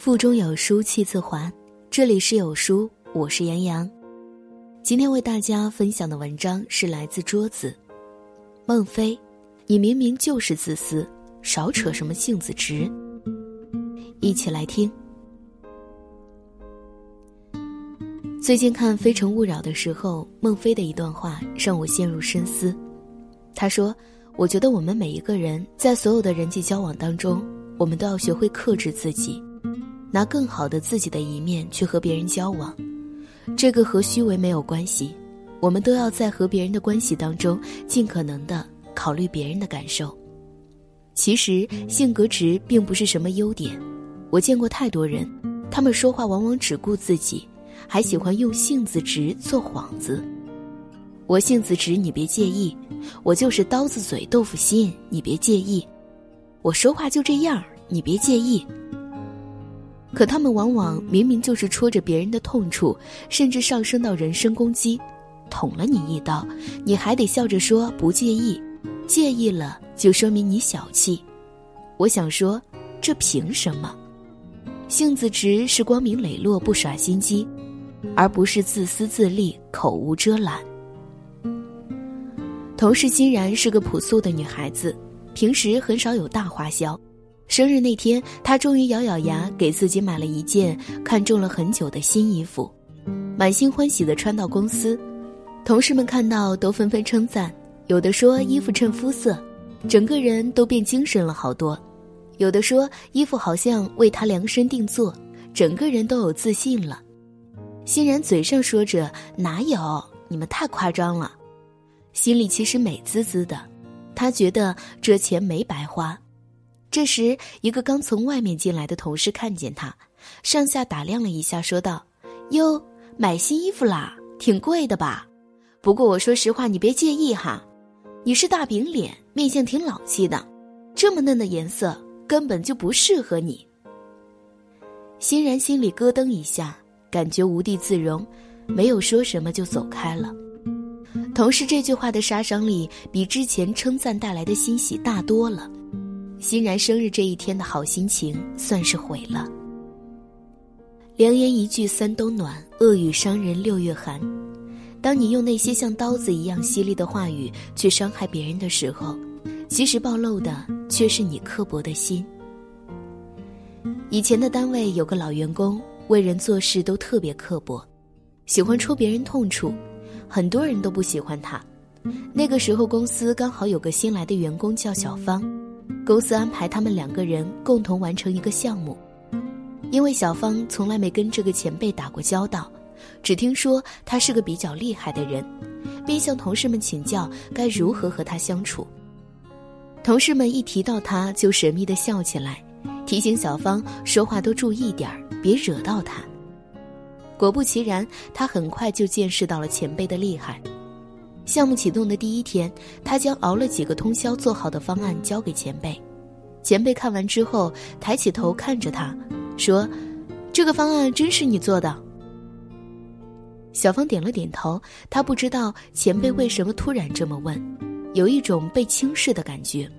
腹中有书气自华，这里是有书，我是杨洋。今天为大家分享的文章是来自桌子。孟非，你明明就是自私，少扯什么性子直。一起来听。最近看《非诚勿扰》的时候，孟非的一段话让我陷入深思。他说：“我觉得我们每一个人在所有的人际交往当中，我们都要学会克制自己。”拿更好的自己的一面去和别人交往，这个和虚伪没有关系。我们都要在和别人的关系当中，尽可能的考虑别人的感受。其实性格直并不是什么优点，我见过太多人，他们说话往往只顾自己，还喜欢用性子直做幌子。我性子直，你别介意；我就是刀子嘴豆腐心，你别介意；我说话就这样，你别介意。可他们往往明明就是戳着别人的痛处，甚至上升到人身攻击，捅了你一刀，你还得笑着说不介意，介意了就说明你小气。我想说，这凭什么？性子直是光明磊落不耍心机，而不是自私自利口无遮拦。同事欣然是个朴素的女孩子，平时很少有大花销。生日那天，他终于咬咬牙给自己买了一件看中了很久的新衣服，满心欢喜地穿到公司。同事们看到都纷纷称赞，有的说衣服衬肤色，整个人都变精神了好多；有的说衣服好像为他量身定做，整个人都有自信了。欣然嘴上说着哪有，你们太夸张了，心里其实美滋滋的，他觉得这钱没白花。这时，一个刚从外面进来的同事看见他，上下打量了一下，说道：“哟，买新衣服啦，挺贵的吧？不过我说实话，你别介意哈。你是大饼脸，面相挺老气的，这么嫩的颜色根本就不适合你。”欣然心里咯噔一下，感觉无地自容，没有说什么就走开了。同事这句话的杀伤力比之前称赞带来的欣喜大多了。欣然生日这一天的好心情算是毁了。良言一句三冬暖，恶语伤人六月寒。当你用那些像刀子一样犀利的话语去伤害别人的时候，其实暴露的却是你刻薄的心。以前的单位有个老员工，为人做事都特别刻薄，喜欢戳别人痛处，很多人都不喜欢他。那个时候公司刚好有个新来的员工叫小芳。公司安排他们两个人共同完成一个项目，因为小芳从来没跟这个前辈打过交道，只听说他是个比较厉害的人，便向同事们请教该如何和他相处。同事们一提到他就神秘的笑起来，提醒小芳说话都注意点儿，别惹到他。果不其然，他很快就见识到了前辈的厉害。项目启动的第一天，他将熬了几个通宵做好的方案交给前辈。前辈看完之后，抬起头看着他，说：“这个方案真是你做的？”小芳点了点头。他不知道前辈为什么突然这么问，有一种被轻视的感觉。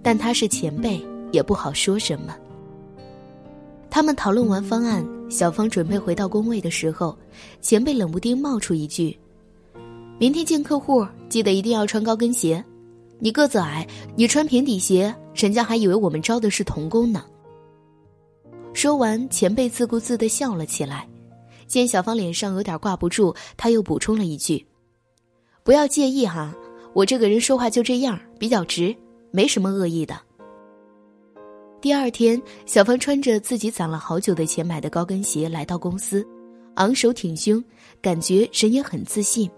但他是前辈，也不好说什么。他们讨论完方案，小芳准备回到工位的时候，前辈冷不丁冒出一句。明天见客户，记得一定要穿高跟鞋。你个子矮，你穿平底鞋，人家还以为我们招的是童工呢。说完，前辈自顾自的笑了起来。见小芳脸上有点挂不住，他又补充了一句：“不要介意哈，我这个人说话就这样，比较直，没什么恶意的。”第二天，小芳穿着自己攒了好久的钱买的高跟鞋来到公司，昂首挺胸，感觉人也很自信。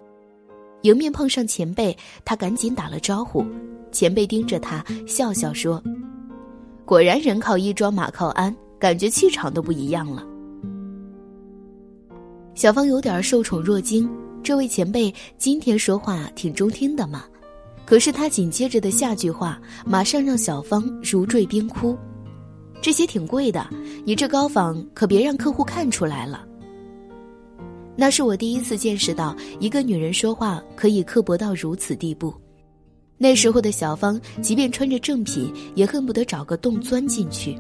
迎面碰上前辈，他赶紧打了招呼。前辈盯着他，笑笑说：“果然人靠衣装，马靠鞍，感觉气场都不一样了。”小芳有点受宠若惊，这位前辈今天说话挺中听的嘛。可是他紧接着的下句话，马上让小芳如坠冰窟：“这些挺贵的，你这高仿可别让客户看出来了。”那是我第一次见识到一个女人说话可以刻薄到如此地步。那时候的小芳，即便穿着正品，也恨不得找个洞钻进去。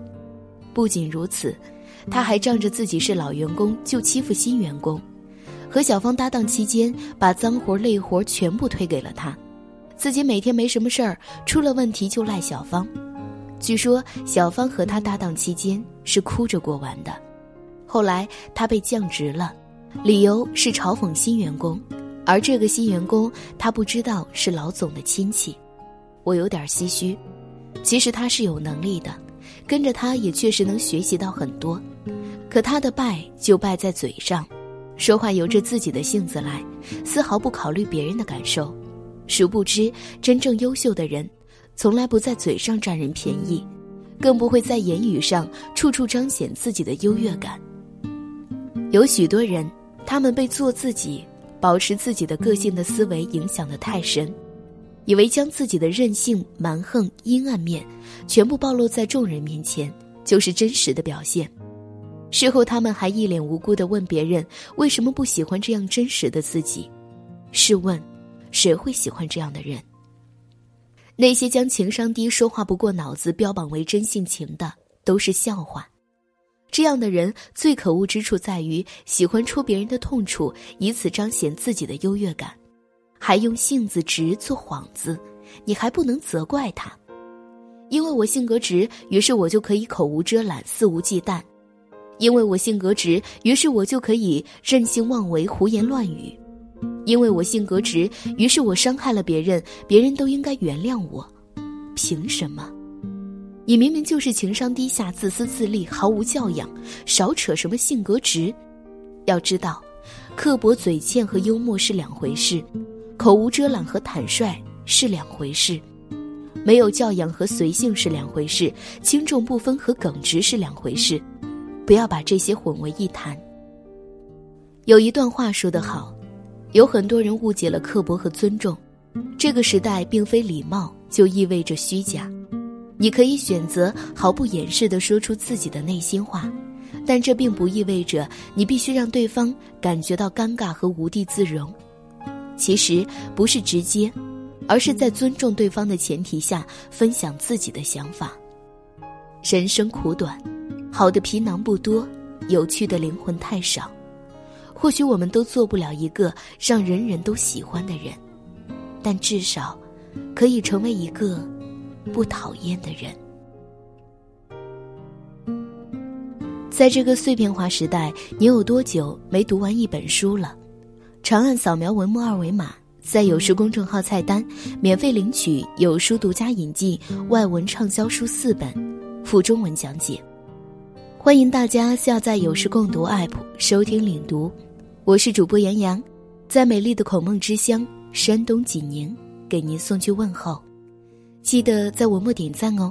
不仅如此，她还仗着自己是老员工就欺负新员工，和小芳搭档期间把脏活累活全部推给了她，自己每天没什么事儿，出了问题就赖小芳。据说小芳和他搭档期间是哭着过完的，后来他被降职了，理由是嘲讽新员工，而这个新员工他不知道是老总的亲戚，我有点唏嘘。其实他是有能力的，跟着他也确实能学习到很多，可他的败就败在嘴上，说话由着自己的性子来，丝毫不考虑别人的感受。殊不知，真正优秀的人，从来不在嘴上占人便宜，更不会在言语上处处彰显自己的优越感。有许多人，他们被做自己、保持自己的个性的思维影响的太深。以为将自己的任性、蛮横、阴暗面全部暴露在众人面前，就是真实的表现。事后，他们还一脸无辜地问别人为什么不喜欢这样真实的自己。试问，谁会喜欢这样的人？那些将情商低、说话不过脑子标榜为真性情的，都是笑话。这样的人最可恶之处在于喜欢戳别人的痛处，以此彰显自己的优越感。还用性子直做幌子，你还不能责怪他，因为我性格直，于是我就可以口无遮拦、肆无忌惮；因为我性格直，于是我就可以任性妄为、胡言乱语；因为我性格直，于是我伤害了别人，别人都应该原谅我。凭什么？你明明就是情商低下、自私自利、毫无教养，少扯什么性格直。要知道，刻薄、嘴欠和幽默是两回事。口无遮拦和坦率是两回事，没有教养和随性是两回事，轻重不分和耿直是两回事，不要把这些混为一谈。有一段话说得好，有很多人误解了刻薄和尊重，这个时代并非礼貌就意味着虚假，你可以选择毫不掩饰地说出自己的内心话，但这并不意味着你必须让对方感觉到尴尬和无地自容。其实不是直接，而是在尊重对方的前提下分享自己的想法。人生苦短，好的皮囊不多，有趣的灵魂太少。或许我们都做不了一个让人人都喜欢的人，但至少可以成为一个不讨厌的人。在这个碎片化时代，你有多久没读完一本书了？长按扫描文末二维码，在有书公众号菜单免费领取有书独家引进外文畅销书四本，附中文讲解。欢迎大家下载有书共读 APP 收听领读。我是主播杨洋，在美丽的孔孟之乡山东济宁给您送去问候。记得在文末点赞哦。